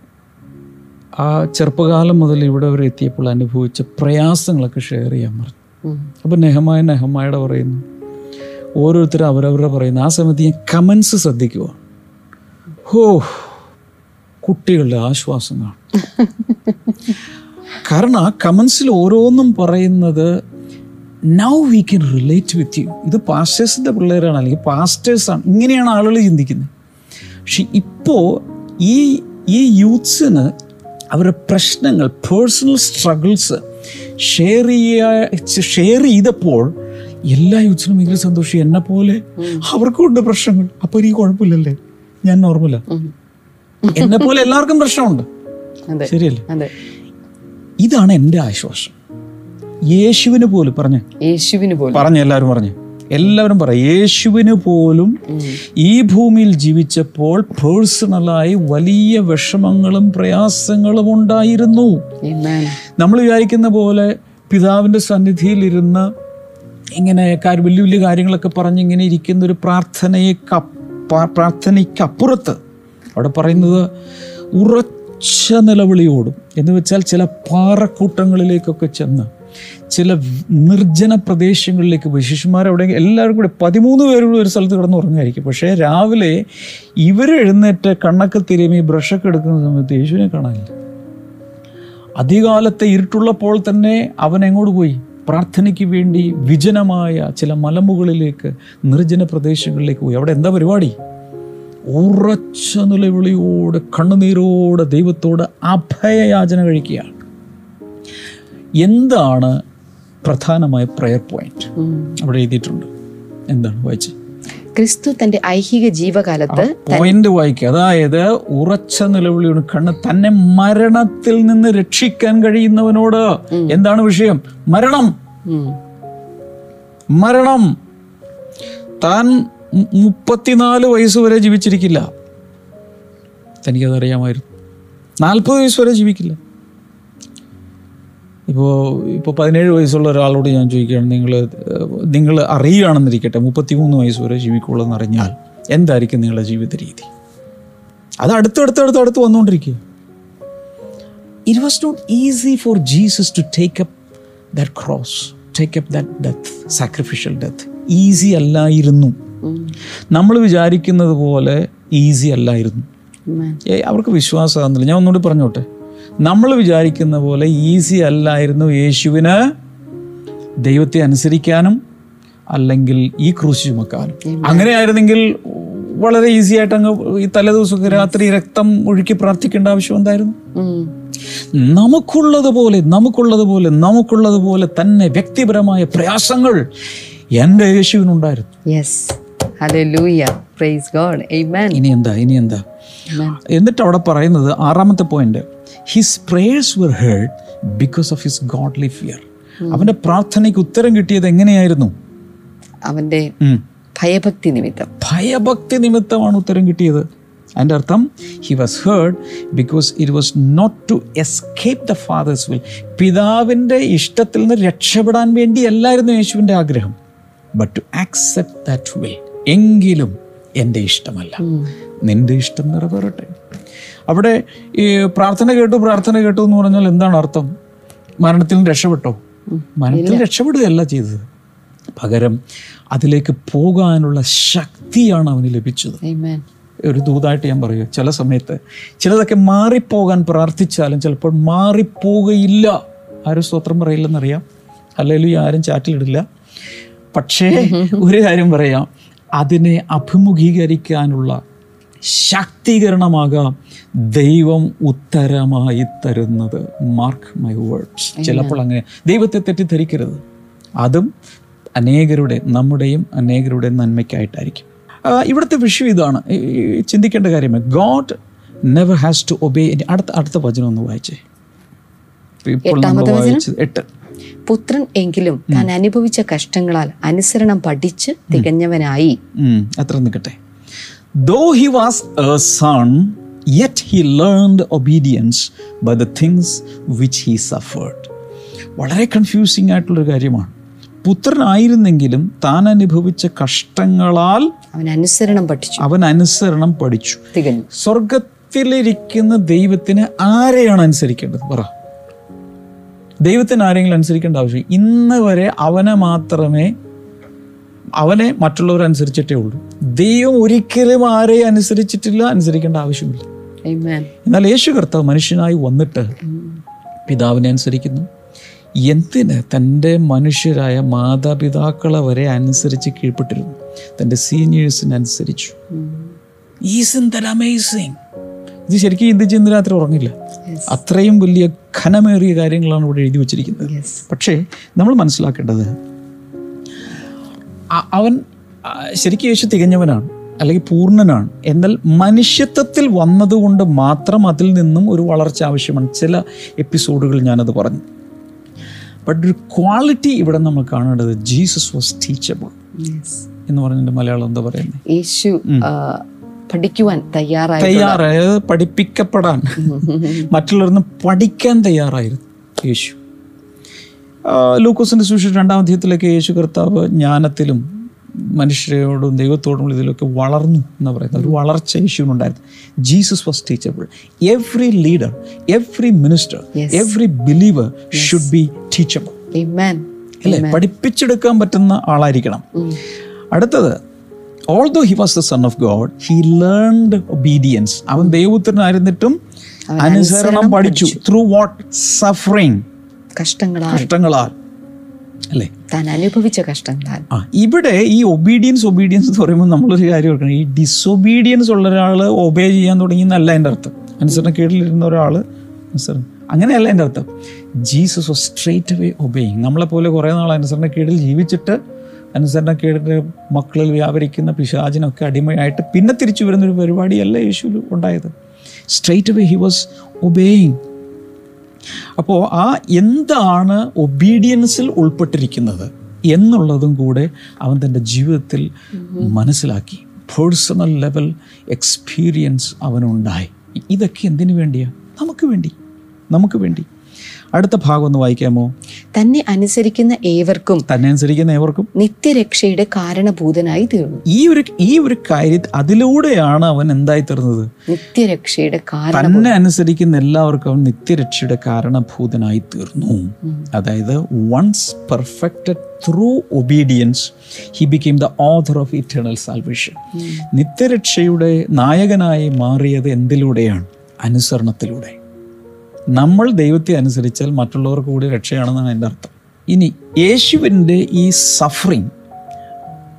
ആ ചെറുപ്പകാലം മുതൽ ഇവിടെ വരെ എത്തിയപ്പോൾ അനുഭവിച്ച പ്രയാസങ്ങളൊക്കെ ഷെയർ ചെയ്യാൻ പറഞ്ഞു. അപ്പോൾ നെഹമായ നെഹമായുടെ പറയുന്നു. ഓരോരുത്തരും അവരവരുടെ പറയുന്നു. ആ സമയത്ത് ഞാൻ കമൻസ് ശ്രദ്ധിക്കുക ഹോ കുട്ടികളുടെ ആശ്വാസങ്ങളാണ്. [LAUGHS] കാരണം ആ കമൻസിൽ ഓരോന്നും പറയുന്നത് now we can relate with you ഇത് പാസ്റ്റേഴ്സിന്റെ പിള്ളേരാണ് അല്ലെങ്കിൽ പാസ്റ്റേഴ്സാണ് ഇങ്ങനെയാണ് ആളുകൾ ചിന്തിക്കുന്നത്. പക്ഷെ ഇപ്പോൾ ഈ ഈ യൂത്ത്സിന് അവരുടെ പ്രശ്നങ്ങൾ പേഴ്സണൽ സ്ട്രഗിൾസ് ഷെയർ ചെയ്യുക ഷെയർ ചെയ്തപ്പോൾ എല്ലാ യൂത്ത്സിനും ഭയങ്കര സന്തോഷം. എന്നെ പോലെ അവർക്കും ഉണ്ട് പ്രശ്നങ്ങൾ. അപ്പോൾ എനിക്ക് കുഴപ്പമില്ലല്ലേ? ഞാൻ നോർമലാ എന്നെ പോലെ എല്ലാവർക്കും പ്രശ്നമുണ്ട്. ശരിയല്ലേ? ഇതാണ് എന്റെ ആശ്വാസം. യേശുവിന് പോലും പറഞ്ഞു.
യേശുവിന് പോലും.
പറഞ്ഞു എല്ലാവരും പറഞ്ഞു. എല്ലാവരും പറ യേശുവിന് പോലും ഈ ഭൂമിയിൽ ജീവിച്ചപ്പോൾ പേഴ്സണലായി വലിയ വിഷമങ്ങളും പ്രയാസങ്ങളും ഉണ്ടായിരുന്നു.
Amen.
നമ്മൾ വിചാരിക്കുന്ന പോലെ പിതാവിന്റെ സന്നിധിയിൽ ഇരുന്ന് ഇങ്ങനെ വലിയ വലിയ കാര്യങ്ങളൊക്കെ പറഞ്ഞ് ഇങ്ങനെ ഇരിക്കുന്ന ഒരു പ്രാർത്ഥനയെ പ്രാർത്ഥനയ്ക്കപ്പുറത്ത് അവിടെ പറയുന്നത് ഉറച്ച നിലവിളിയോടും എന്ന് വെച്ചാൽ ചില പാറക്കൂട്ടങ്ങളിലേക്കൊക്കെ ചെന്ന് ചില നിർജന പ്രദേശങ്ങളിലേക്ക് പോയി. ശിശുമാർ അവിടെ എല്ലാവരും കൂടെ പതിമൂന്ന് പേരുള്ള ഒരു സ്ഥലത്ത് കിടന്ന് ഉറങ്ങായിരിക്കും പക്ഷേ രാവിലെ ഇവർ എഴുന്നേറ്റ് കണ്ണൊക്കെ തിരുമി ബ്രഷൊക്കെ എടുക്കുന്ന സമയത്ത് യേശുവിനെ കാണാനില്ല. അധികാലത്തെ ഇരുട്ടുള്ളപ്പോൾ തന്നെ അവൻ എങ്ങോട്ട് പോയി? പ്രാർത്ഥനയ്ക്ക് വേണ്ടി വിജനമായ ചില മലമുകളിലേക്ക് നിർജന പ്രദേശങ്ങളിലേക്ക് പോയി. അവിടെ എന്താ പരിപാടി? ഉറച്ച നിലവിളിയോട് കണ്ണുനീരോടെ ദൈവത്തോട് അഭയയാചന കഴിക്കുകയാണ്. എന്താണ് പ്രധാനമായ പ്രയർ പോയിന്റ് അവിടെ എഴുതിയിട്ടുണ്ട്. എന്താണ് വായിച്ച്?
ക്രിസ്തു തന്റെ ഐഹിക ജീവകാലത്ത്
പോയിന്റ് വായിക്കുക. അതായത് ഉറച്ച നിലവിളിയോട് കണ്ണ് തന്നെ മരണത്തിൽ നിന്ന് രക്ഷിക്കാൻ കഴിയുന്നവനോട് എന്താണ് വിഷയം? മരണം. മരണം. താൻ മുപ്പത്തിനാല് വയസ്സ് വരെ ജീവിച്ചിരിക്കില്ല. തനിക്കതറിയാമായിരുന്നു. നാൽപ്പത് വയസ്സ് വരെ ജീവിക്കില്ല. ഇപ്പോൾ ഇപ്പോൾ പതിനേഴ് വയസ്സുള്ള ഒരാളോട് ഞാൻ ചോദിക്കുകയാണ് നിങ്ങൾ നിങ്ങൾ അറിയുകയാണെന്നിരിക്കട്ടെ മുപ്പത്തിമൂന്ന് വയസ്സ് വരെ ജീവിക്കുള്ളൂ എന്നറിഞ്ഞാൽ എന്തായിരിക്കും നിങ്ങളുടെ ജീവിത രീതി? അത് അടുത്തടുത്തടുത്ത് അടുത്ത് വന്നുകൊണ്ടിരിക്കുക it was not easy for Jesus to take up that cross take up that death sacrificial death easy അല്ലായിരുന്നു. നമ്മൾ വിചാരിക്കുന്നത് പോലെ ഈസി അല്ലായിരുന്നു. അവർക്ക് വിശ്വാസമാകുന്നില്ല ഞാൻ ഒന്നുകൂടി പറഞ്ഞോട്ടെ? നമ്മൾ വിചാരിക്കുന്ന പോലെ ഈസി അല്ലായിരുന്നു യേശുവിന് ദൈവത്തെ അനുസരിക്കാനും അല്ലെങ്കിൽ ഈ ക്രൂശ് ചുമക്കാനും. അങ്ങനെയായിരുന്നെങ്കിൽ വളരെ ഈസി ആയിട്ട് അങ്ങ് ഈ തലേദിവസമൊക്കെ രാത്രി രക്തം ഒഴുക്കി പ്രാർത്ഥിക്കേണ്ട ആവശ്യം എന്തായിരുന്നു. നമുക്കുള്ളതുപോലെ നമുക്കുള്ളതുപോലെ നമുക്കുള്ളതുപോലെ തന്നെ വ്യക്തിപരമായ പ്രയാസങ്ങൾ എന്റെ യേശുവിനുണ്ടായിരുന്നു. ഇനി എന്താ ഇനി എന്താ? എന്നിട്ട് അവിടെ പറയുന്നത് ആറാമത്തെ point his prayers were heard because of his godly fear അവന്റെ പ്രാർത്ഥനയ്ക്ക് ഉത്തരം കിട്ടിയത് എങ്ങനെയായിരുന്നു?
അവന്റെ. ഭയഭക്തി നിമിത്തം.
ഭയഭക്തി നിമിത്തമാണ് ഉത്തരം കിട്ടിയത്. അതിന്റെ അർത്ഥം he was heard because it was not to escape the father's will പിതാവിന്റെ ഇഷ്ടത്തിൽ നിന്ന് രക്ഷപ്പെടാൻ വേണ്ടിയല്ലായിരുന്നു യേശുവിന്റെ ആഗ്രഹം. But to accept that will എങ്കിലും എന്റെ ഇഷ്ടമല്ല. നിന്റെ ഇഷ്ടം നിറവേറട്ടെ. അവിടെ ഈ പ്രാർത്ഥന കേട്ടു പ്രാർത്ഥന കേട്ടു എന്ന് പറഞ്ഞാൽ എന്താണ് അർത്ഥം? മരണത്തിൽ നിന്ന് രക്ഷപ്പെട്ടോ മരണത്തിൽ രക്ഷപ്പെടുകയല്ല ചെയ്തത്. പകരം അതിലേക്ക് പോകാനുള്ള ശക്തിയാണ് അവന് ലഭിച്ചത്. ഒരു ദൂതായിട്ട് ഞാൻ പറയൂ ചില സമയത്ത് ചിലതൊക്കെ മാറിപ്പോകാൻ പ്രാർത്ഥിച്ചാലും ചിലപ്പോൾ മാറിപ്പോകയില്ല. ആരും സ്തോത്രം പറയില്ലെന്നറിയാം. അല്ലെങ്കിൽ ആരും ചാറ്റിലിടില്ല. പക്ഷേ ഒരു കാര്യം പറയാം. അതിനെ അഭിമുഖീകരിക്കാനുള്ള ശാക്തീകരണമാകാം ദൈവം ഉത്തരമായി തരുന്നത്. മാർക്ക് മൈ വേർഡ്സ് ചിലപ്പോൾ അങ്ങനെ ദൈവത്തെ തെറ്റിദ്ധരിക്കരുത്. അതും അനേകരുടെ നമ്മുടെയും അനേകരുടെ നന്മയ്ക്കായിട്ടായിരിക്കും. ഇവിടുത്തെ വിഷയം ഇതാണ്. ചിന്തിക്കേണ്ട കാര്യമാണ് God never has to obey അടുത്ത അടുത്ത വചനം ഒന്ന് വായിച്ചേ. ഇപ്പോൾ നമ്മൾ വായിച്ചത് എട്ട്.
പുത്രൻ എങ്കിലും താൻ അനുഭവിച്ച കഷ്ടങ്ങളാൽ അനുസരണം പഠിച്ച് തികഞ്ഞവനായി.
അത്ര നിൽക്കട്ടെ though he was a son yet he learned obedience by the things which he suffered വളരെ കൺഫ്യൂസിംഗ് ആയിട്ടുള്ളൊരു കാര്യമാണ്. പുത്രനായിരുന്നെങ്കിലും താൻ അനുഭവിച്ച കഷ്ടങ്ങളാൽ
അവൻ അനുസരണം പഠിച്ചു.
അവൻ അനുസരണം പഠിച്ചു.
തികഞ്ഞു.
സ്വർഗത്തിലിരിക്കുന്ന ദൈവത്തിന് ആരെയാണ് അനുസരിക്കേണ്ടത്? പറ. ദൈവത്തിന് ആരെങ്കിലും അനുസരിക്കേണ്ട ആവശ്യം ഇന്ന് വരെ അവനെ മാത്രമേ അവനെ മറ്റുള്ളവർ അനുസരിച്ചിട്ടേ ഉള്ളൂ. ദൈവം ഒരിക്കലും ആരെയും അനുസരിച്ചിട്ടില്ല അനുസരിക്കേണ്ട ആവശ്യമില്ല. എന്നാൽ യേശു കർത്താവ് മനുഷ്യനായി വന്നിട്ട് പിതാവിനെ അനുസരിക്കുന്നു. എന്തിന്? തന്റെ മനുഷ്യരായ മാതാപിതാക്കളെ വരെ അനുസരിച്ച് കീഴ്പ്പെട്ടിരുന്നു. തന്റെ സീനിയേഴ്സിനെ അനുസരിച്ചു. ഈസ് ദ അമേസിങ് ഇത് ശരിക്കും ചിന്തിച്ച് ഇന്ന് രാത്രി ഉറങ്ങില്ല. അത്രയും വലിയ ഘനമേറിയ കാര്യങ്ങളാണ് ഇവിടെ എഴുതി വച്ചിരിക്കുന്നത്. പക്ഷേ നമ്മൾ മനസ്സിലാക്കേണ്ടത് അവൻ ശരിക്കും യേശു തികഞ്ഞവനാണ് അല്ലെങ്കിൽ പൂർണനാണ്. എന്നാൽ മനുഷ്യത്വത്തിൽ വന്നതുകൊണ്ട് മാത്രം അതിൽ നിന്നും ഒരു വളർച്ച ആവശ്യമാണ്. ചില എപ്പിസോഡുകൾ ഞാനത് പറഞ്ഞു. ബട്ട് ഒരു ക്വാളിറ്റി ഇവിടെ നമ്മൾ കാണേണ്ടത് ജീസസ് വാസ് ടീച്ചബിൾ എന്ന് പറഞ്ഞതിന്റെ മലയാളം എന്താ പറയുന്നത്
യേശു പഠിക്കുവാൻ തയ്യാറായി
തയ്യാറായത് പഠിപ്പിക്കപ്പെടാൻ. [LAUGHS] മറ്റുള്ളവരിന്ന് പഠിക്കാൻ തയ്യാറായിരുന്നു. യേശു. ലൂക്കോസിന്റെ ലൂക്കോസിന്റെ സുവിശേഷം രണ്ടാം അധ്യായത്തിലൊക്കെ യേശു കർത്താവ് ജ്ഞാനത്തിലും മനുഷ്യരോടും ദൈവത്തോടും ഇതിലൊക്കെ വളർന്നു എന്ന് പറയുന്നത്. ഒരു വളർച്ച യേശുവിനുണ്ടായിരുന്നു. Jesus was teachable every leader every minister. Every believer should be teachable
Amen.
അല്ലേ? പഠിപ്പിച്ചെടുക്കാൻ പറ്റുന്ന ആളായിരിക്കണം. അടുത്തത് although he was the son of God he learned obedience അവൻ ദൈവപുത്രനായിരുന്നിട്ടും അനുസരണം പഠിച്ചു. ത്രൂ വാട്ട് സഫറിങ്
കഷ്ടങ്ങളാൽ.
കഷ്ടങ്ങളാൽ. അല്ലേ?
താൻ അനുഭവിച്ച കഷ്ടങ്ങളാൽ.
ആ ഇവിടെ ഈ ഒബീഡിയൻസ് ഒബീഡിയൻസ് എന്ന് പറയുമ്പോൾ നമ്മളൊരു കാര്യം ഓർക്കണം. ഈ ഡിസൊബീഡിയൻസ് ഉള്ള ഒരാൾ ഒബേ ചെയ്യാൻ തുടങ്ങി എന്നല്ല എന്റെ അർത്ഥം. അനുസരണ കീഴിലിരുന്ന ഒരാൾ അനുസരണം. അങ്ങനെയല്ല എന്റെ അർത്ഥം. ജീസസ് സ്ട്രേറ്റ് അവേ ഒബേയിങ് നമ്മളെ പോലെ കുറേ നാൾ അനുസരണ കീഴിൽ ജീവിച്ചിട്ട് അനുസരണ കീഴിന്റെ മക്കളിൽ വ്യാപരിക്കുന്ന പിശാചിനൊക്കെ അടിമയായിട്ട് പിന്നെ തിരിച്ചു വരുന്നൊരു പരിപാടിയല്ല യേശു ഉണ്ടായത്. Straight away he was obeying അപ്പോൾ ആ എന്താണ് ഒബീഡിയൻസിൽ ഉൾപ്പെട്ടിരിക്കുന്നത് എന്നുള്ളതും കൂടെ അവൻ തന്റെ ജീവിതത്തിൽ മനസ്സിലാക്കി. പേഴ്സണൽ ലെവൽ എക്സ്പീരിയൻസ് അവനുണ്ടായി. ഇതൊക്കെ എന്തിനു വേണ്ടിയാണ് നമുക്ക് വേണ്ടി. നമുക്ക് വേണ്ടി. അടുത്ത ഭാഗം ഒന്ന് വായിക്കാമോ?
തന്നെ അനുസരിക്കുന്ന ഏവർക്കും
തന്നെ അനുസരിക്കുന്ന ഏവർക്കും
നിത്യരക്ഷയുടെ കാരണഭൂതനായി തീർന്നു.
ഈ ഒരു ഈ ഒരു കാര്യം അതിലൂടെയാണ് അവൻ എന്തായി തീർന്നത്?
നിത്യരക്ഷയുടെ
തന്നെ അനുസരിക്കുന്ന എല്ലാവർക്കും അവൻ നിത്യരക്ഷയുടെ കാരണഭൂതനായി തീർന്നു. അതായത് once perfected through obedience he became the author of eternal salvation നിത്യരക്ഷയുടെ നായകനായി മാറിയത് എന്തിലൂടെയാണ്? അനുസരണത്തിലൂടെ. നമ്മൾ ദൈവത്തെ അനുസരിച്ചാൽ മറ്റുള്ളവർക്ക് കൂടി രക്ഷയാണെന്നാണ് എന്റെ അർത്ഥം. ഇനി യേശുവിന്റെ ഈ സഫറിങ്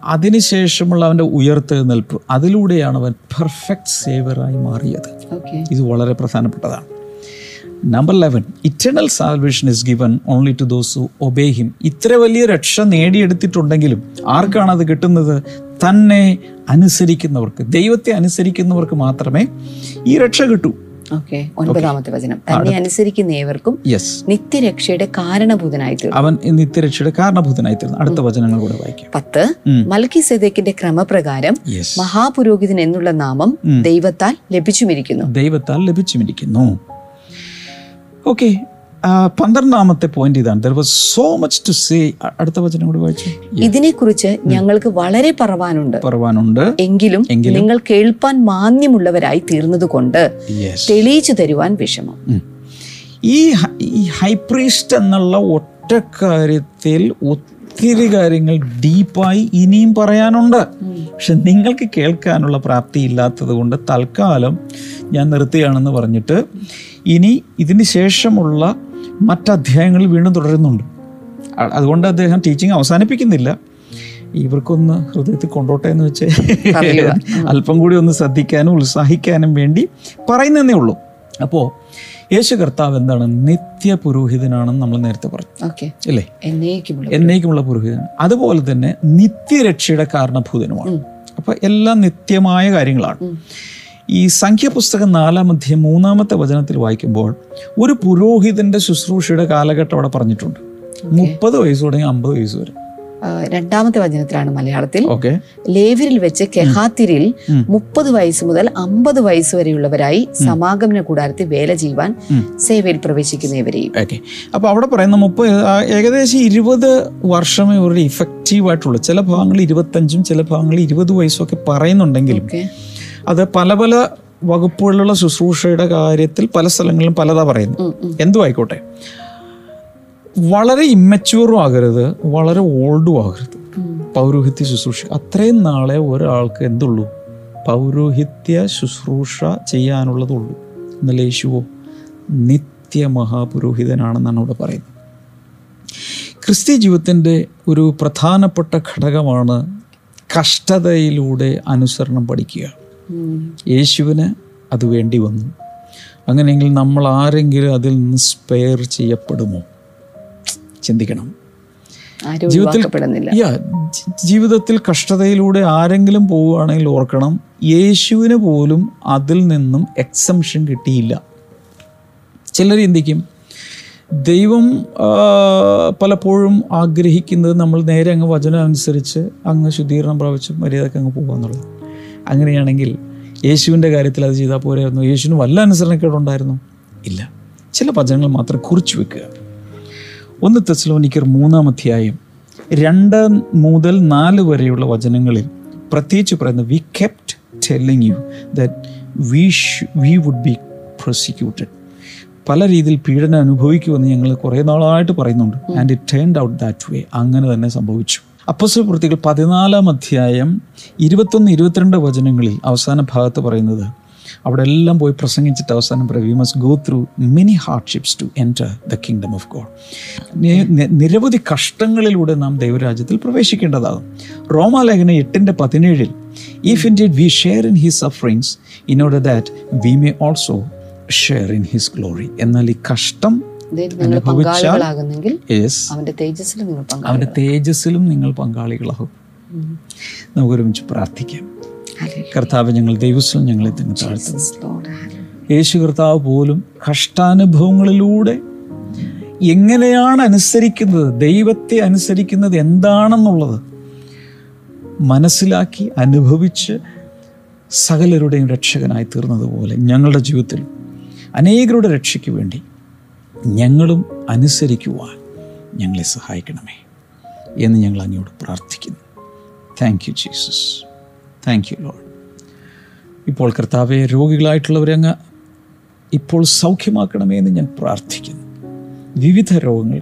അതിനുശേഷമുള്ള അവന്റെ ഉയർത്തെഴുന്നേൽപ്പ് അതിലൂടെയാണ് അവൻ പെർഫെക്റ്റ് സേവറായി മാറിയത്. ഇത് വളരെ പ്രധാനപ്പെട്ടതാണ്. Number eleven eternal salvation is given only to those who obey him ഇത്ര വലിയ രക്ഷ നേടിയെടുത്തിട്ടുണ്ടെങ്കിലും ആർക്കാണ് അത് കിട്ടുന്നത്? തന്നെ അനുസരിക്കുന്നവർക്ക് ദൈവത്തെ അനുസരിക്കുന്നവർക്ക് മാത്രമേ ഈ രക്ഷ കിട്ടൂ.
ഓക്കെ ഒൻപതാമത്തെ വചനം. തന്നെ അനുസരിക്കുന്ന ഏവർക്കും നിത്യരക്ഷയുടെ കാരണഭൂതനായി തീർന്നു
അവൻ നിത്യരക്ഷയുടെ കാരണഭൂതനായി തീർന്നു അടുത്ത വചനങ്ങൾ കൂടെ വായിക്കാം.
പത്ത്. മൽക്കി സെദേക്കിന്റെ ക്രമപ്രകാരം മഹാപുരോഹിതൻ എന്നുള്ള നാമം ദൈവത്താൽ ലഭിച്ചുമിരിക്കുന്നു.
ദൈവത്താൽ ലഭിച്ചുമിരിക്കുന്നു. ഓക്കെ പന്ത്രണ്ടാമത്തെ പോയിന്റ് ഇതാണ്. സോ മച്ച് ടു സേ അടുത്ത വചനം കൂടി വായിച്ചു?
ഇതിനെക്കുറിച്ച് ഞങ്ങൾക്ക് വളരെ പറവാനുണ്ട്.
പറവാനുണ്ട്.
എങ്കിലും നിങ്ങൾ കേൾപ്പാൻ മാന്യമുള്ളവരായി തീർന്നതുകൊണ്ട്
കൊണ്ട്
തെളിയിച്ചു തരുവാൻ വിഷമം.
ഈ ഹൈപ്രീസ്റ്റ് എന്നുള്ള ഒറ്റ കാര്യത്തിൽ ഒത്തിരി കാര്യങ്ങൾ ഡീപ്പായി ഇനിയും പറയാനുണ്ട്. പക്ഷെ നിങ്ങൾക്ക് കേൾക്കാനുള്ള പ്രാപ്തി ഇല്ലാത്തത് കൊണ്ട് തൽക്കാലം ഞാൻ നിർത്തുകയാണെന്ന് പറഞ്ഞിട്ട് ഇനി ഇതിന് ശേഷമുള്ള മറ്റധ്യായങ്ങളിൽ വീണ്ടും തുടരുന്നുണ്ട്. അതുകൊണ്ട് അദ്ദേഹം ടീച്ചിങ് അവസാനിപ്പിക്കുന്നില്ല. ഇവർക്കൊന്ന് ഹൃദയത്തിൽ കൊണ്ടോട്ടെ എന്ന് വെച്ച് അല്പം കൂടി ഒന്ന് ശ്രദ്ധിക്കാനും ഉത്സാഹിക്കാനും വേണ്ടി പറയുന്നതേ ഉള്ളൂ. അപ്പോൾ യേശു കർത്താവ് എന്താണ്? നിത്യ പുരോഹിതനാണെന്ന് നമ്മൾ നേരത്തെ പറഞ്ഞു. അല്ലേ
എന്നേക്കുമുള്ള
എന്നേക്കുമുള്ള പുരോഹിതൻ. അതുപോലെ തന്നെ നിത്യരക്ഷയുടെ കാരണഭൂതനുമാണ്. അപ്പൊ എല്ലാം നിത്യമായ കാര്യങ്ങളാണ്. ഈ സംഖ്യപുസ്തകം നാലാമധ്യം മൂന്നാമത്തെ വചനത്തിൽ വായിക്കുമ്പോൾ ഒരു പുരോഹിതന്റെ ശുശ്രൂഷയുടെ കാലഘട്ടം അവിടെ പറഞ്ഞിട്ടുണ്ട്. മുപ്പത് വയസ്സ് തുടങ്ങി അമ്പത് വയസ്സ് വരെ.
രണ്ടാമത്തെ വചനത്തിലാണ് മലയാളത്തിൽ. ലേവരിൽ വെച്ച് കെഹാത്തിരിൽ മുപ്പത് വയസ്സ് മുതൽ അമ്പത് വയസ്സ് വരെയുള്ളവരായി സമാഗമന കൂടാരത്തിൽ വേല ചെയ്യുവാൻ സേവയിൽ പ്രവേശിക്കുന്നവരെയും.
അപ്പൊ അവിടെ പറയുന്ന മുപ്പത് ഏകദേശം ഇരുപത് വർഷമേ ഒരു ഇഫക്റ്റീവ് ആയിട്ടുള്ളൂ. ചില ഭാഗങ്ങളിൽ ഇരുപത്തഞ്ചും ചില ഭാഗങ്ങളിൽ ഇരുപത് വയസ്സും ഒക്കെ പറയുന്നുണ്ടെങ്കിലും അത് പല പല വകുപ്പുകളിലുള്ള ശുശ്രൂഷയുടെ കാര്യത്തിൽ പല സ്ഥലങ്ങളിലും പലതാ പറയുന്നു. എന്തു ആയിക്കോട്ടെ. വളരെ ഇമ്മച്യൂറും ആകരുത് വളരെ ഓൾഡും ആകരുത്. പൗരോഹിത്യ ശുശ്രൂഷ. അത്രയും നാളെ ഒരാൾക്ക് എന്തുള്ളൂ? പൗരോഹിത്യ ശുശ്രൂഷ ചെയ്യാനുള്ളതുള്ളൂ. എന്നല്ല യേശുവോ നിത്യ മഹാപുരോഹിതനാണെന്നാണ് ഇവിടെ പറയുന്നത്. ക്രിസ്ത്യ ജീവിതത്തിന്റെ ഒരു പ്രധാനപ്പെട്ട ഘടകമാണ് കഷ്ടതയിലൂടെ അനുസരണം പഠിക്കുക. യേശുവിന് അത് വേണ്ടി വന്നു. അങ്ങനെയെങ്കിൽ നമ്മൾ ആരെങ്കിലും അതിൽ നിന്ന് സ്പെയർ ചെയ്യപ്പെടുമോ? ചിന്തിക്കണം.
ജീവിതത്തിൽ
യാ ജീവിതത്തിൽ കഷ്ടതയിലൂടെ ആരെങ്കിലും പോവുകയാണെങ്കിൽ ഓർക്കണം യേശുവിന് പോലും അതിൽ നിന്നും എക്സംഷൻ കിട്ടിയില്ല. ചിലർ ചിന്തിക്കും ദൈവം പലപ്പോഴും ആഗ്രഹിക്കുന്നത് നമ്മൾ നേരെ അങ്ങ് വചനം അനുസരിച്ച് അങ്ങ് ശുദ്ധീകരണം പ്രാപിച്ച് മര്യാദയ്ക്ക് അങ്ങ് പോകുക അങ്ങനെയാണെങ്കിൽ യേശുവിന്റെ കാര്യത്തിൽ അത് ചെയ്താൽ പോരായിരുന്നു. യേശുവിന് വല്ല അനുസരണക്കേടുണ്ടായിരുന്നു ഇല്ല. ചില വചനങ്ങൾ മാത്രം കുറിച്ചു വെക്കുക. ഒന്ന് തെസ്ലോനിക്കർ മൂന്നാം അധ്യായം രണ്ട് മുതൽ നാല് വരെയുള്ള വചനങ്ങളിൽ പ്രത്യേകിച്ച് പറയുന്നത് we kept telling you that we we would be prosecuted പല രീതിയിൽ പീഡനം അനുഭവിക്കുമെന്ന് ഞങ്ങൾ കുറേ നാളായിട്ട് പറയുന്നുണ്ട്. And it turned out that way അങ്ങനെ തന്നെ സംഭവിച്ചു. അപ്പസ്വ പ്രവൃത്തികൾ പതിനാലാം അധ്യായം ഇരുപത്തൊന്ന് ഇരുപത്തിരണ്ട് വചനങ്ങളിൽ അവസാന ഭാഗത്ത് പറയുന്നത് അവിടെ എല്ലാം പോയി പ്രസംഗിച്ചിട്ട് അവസാനം പറയും we must go through many hardships to enter the kingdom of God നിരവധി കഷ്ടങ്ങളിലൂടെ നാം ദൈവരാജ്യത്തിൽ പ്രവേശിക്കേണ്ടതാകും. റോമാലേഖന എട്ടിന്റെ പതിനേഴിൽ if indeed we share in his sufferings in order that we may also share in his glory എന്നാൽ ഈ കഷ്ടം
നിങ്ങൾ പങ്കാളികളാകുന്നെങ്കിൽ അവന്റെ തേജസ്സിലും നിങ്ങൾ
അവന്റെ തേജസ്സിലും നിങ്ങൾ പങ്കാളികളാകും. നമുക്കൊരുമിച്ച് പ്രാർത്ഥിക്കാം. കർത്താവ് ഞങ്ങൾ ദൈവസ്വം ഞങ്ങളെ തന്നെ താഴ്ത്തുന്നു. യേശു കർത്താവ് പോലും കഷ്ടാനുഭവങ്ങളിലൂടെ എങ്ങനെയാണ് അനുസരിക്കുന്നത് ദൈവത്തെ അനുസരിക്കുന്നത് എന്താണെന്നുള്ളത് മനസ്സിലാക്കി അനുഭവിച്ച് സകലരുടെയും രക്ഷകനായി തീർന്നതുപോലെ ഞങ്ങളുടെ ജീവിതത്തിൽ അനേകരുടെ രക്ഷയ്ക്ക് വേണ്ടി ഞങ്ങളും അനുസരിക്കുവാൻ ഞങ്ങളെ സഹായിക്കണമേ എന്ന് ഞങ്ങൾ അങ്ങയോട് പ്രാർത്ഥിക്കുന്നു. Thank you Jesus thank you Lord ഇപ്പോൾ കർത്താവെ രോഗികളായിട്ടുള്ളവരെ അങ്ങ് ഇപ്പോൾ സൗഖ്യമാക്കണമേ എന്ന് ഞാൻ പ്രാർത്ഥിക്കുന്നു. വിവിധ രോഗങ്ങൾ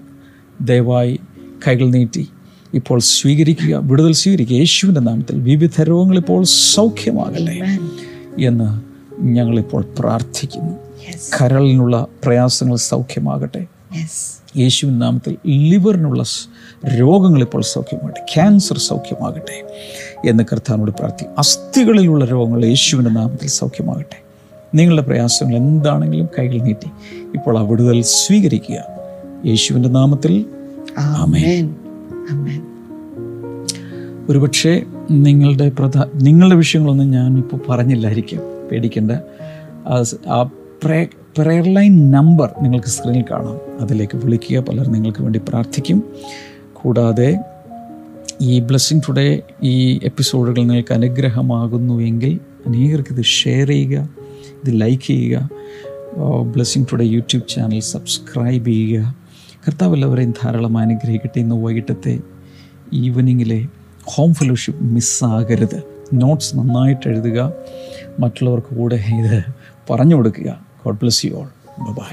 ദയവായി കൈകൾ നീട്ടി ഇപ്പോൾ സ്വീകരിക്കുക വിടുതൽ സ്വീകരിക്കുക. യേശുവിന്റെ നാമത്തിൽ വിവിധ രോഗങ്ങൾ ഇപ്പോൾ സൗഖ്യമാകട്ടെ എന്ന് ഞങ്ങളിപ്പോൾ പ്രാർത്ഥിക്കുന്നു. കരളിനുള്ള പ്രയാസങ്ങൾ സൗഖ്യമാകട്ടെ. യേശുവിൻ നാമത്തിൽ ലിവറിനുള്ള രോഗങ്ങൾ ഇപ്പോൾ സൗഖ്യമാകട്ടെ. ക്യാൻസർ സൗഖ്യമാകട്ടെ എന്ന് കർത്താവിനോട് പ്രാർത്ഥി. അസ്ഥികളിലുള്ള രോഗങ്ങൾ യേശുവിന്റെ നാമത്തിൽ സൗഖ്യമാകട്ടെ. നിങ്ങളുടെ പ്രയാസങ്ങൾ എന്താണെങ്കിലും കൈകൾ നീട്ടി ഇപ്പോൾ ആ വിടുതൽ സ്വീകരിക്കുക. യേശുവിന്റെ നാമത്തിൽ. ഒരുപക്ഷെ നിങ്ങളുടെ പ്രധാന നിങ്ങളുടെ വിഷയങ്ങളൊന്നും ഞാനിപ്പോൾ പറഞ്ഞില്ലായിരിക്കും. പേടിക്കേണ്ട. ആ പ്രേ പ്രെയർ ലൈൻ നമ്പർ നിങ്ങൾക്ക് സ്ക്രീനിൽ കാണാം. അതിലേക്ക് വിളിക്കുക. പലരും നിങ്ങൾക്ക് വേണ്ടി പ്രാർത്ഥിക്കും. കൂടാതെ ഈ ബ്ലെസ്സിങ് ടുഡേ ഈ എപ്പിസോഡുകൾ നിങ്ങൾക്ക് അനുഗ്രഹമാകുന്നുവെങ്കിൽ അനേകർക്ക് ഇത് ഷെയർ ചെയ്യുക ഇത് ലൈക്ക് ചെയ്യുക. Blessing today YouTube channel subscribe ചെയ്യുക. കർത്താവ് എല്ലാവരെയും ധാരാളം അനുഗ്രഹിക്കട്ടെ. ഇന്ന് വൈകിട്ടത്തെ ഈവനിങ്ങിലെ ഹോം ഫെലോഷിപ്പ് മിസ്സാകരുത് നോട്ട്സ് നന്നായിട്ട് എഴുതുക. മറ്റുള്ളവർക്ക് കൂടെ ഇത് പറഞ്ഞു കൊടുക്കുക. God bless you all bye